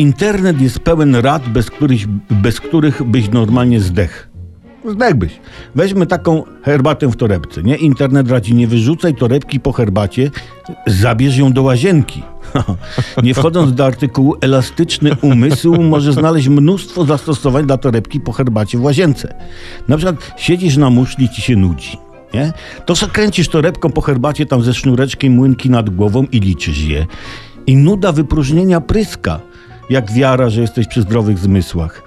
Internet jest pełen rad, bez których, bez których byś normalnie zdech. Zdechłbyś. Weźmy taką herbatę w torebce, nie? Internet radzi, nie wyrzucaj torebki po herbacie, zabierz ją do łazienki. nie wchodząc do artykułu, elastyczny umysł może znaleźć mnóstwo zastosowań dla torebki po herbacie w łazience. Na przykład siedzisz na muszli, ci się nudzi. Nie? To se kręcisz torebką po herbacie tam ze sznureczkiem młynki nad głową i liczysz je. I nuda wypróżnienia pryska, jak wiara, że jesteś przy zdrowych zmysłach.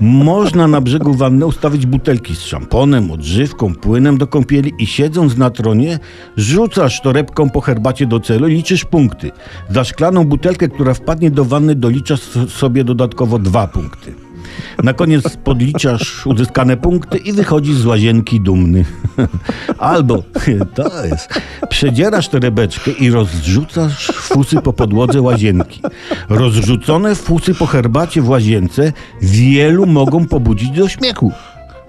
Można na brzegu wanny ustawić butelki z szamponem, odżywką, płynem do kąpieli i siedząc na tronie rzucasz torebką po herbacie do celu i liczysz punkty. Za szklaną butelkę, która wpadnie do wanny doliczasz sobie dodatkowo dwa punkty. Na koniec podliczasz uzyskane punkty i wychodzisz z łazienki dumny. Albo, to jest, przedzierasz torebeczkę i rozrzucasz fusy po podłodze łazienki. Rozrzucone fusy po herbacie w łazience wielu mogą pobudzić do śmiechu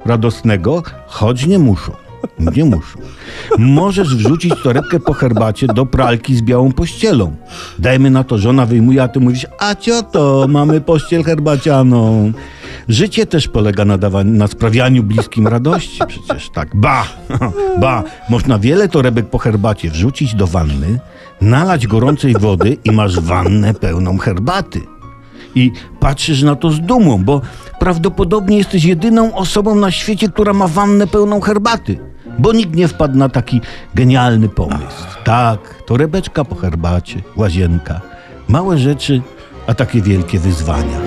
radosnego, choć nie muszą. Nie muszą. Możesz wrzucić torebkę po herbacie do pralki z białą pościelą. Dajmy na to, żona wyjmuje, a ty mówisz, a cioto, mamy pościel herbacianą. Życie też polega na, dawaniu, na sprawianiu bliskim radości. Przecież tak. Ba! Ba! Można wiele torebek po herbacie wrzucić do wanny, nalać gorącej wody i masz wannę pełną herbaty. I patrzysz na to z dumą, bo prawdopodobnie jesteś jedyną osobą na świecie, która ma wannę pełną herbaty. Bo nikt nie wpadł na taki genialny pomysł. Tak, torebeczka po herbacie, łazienka. Małe rzeczy, a takie wielkie wyzwania.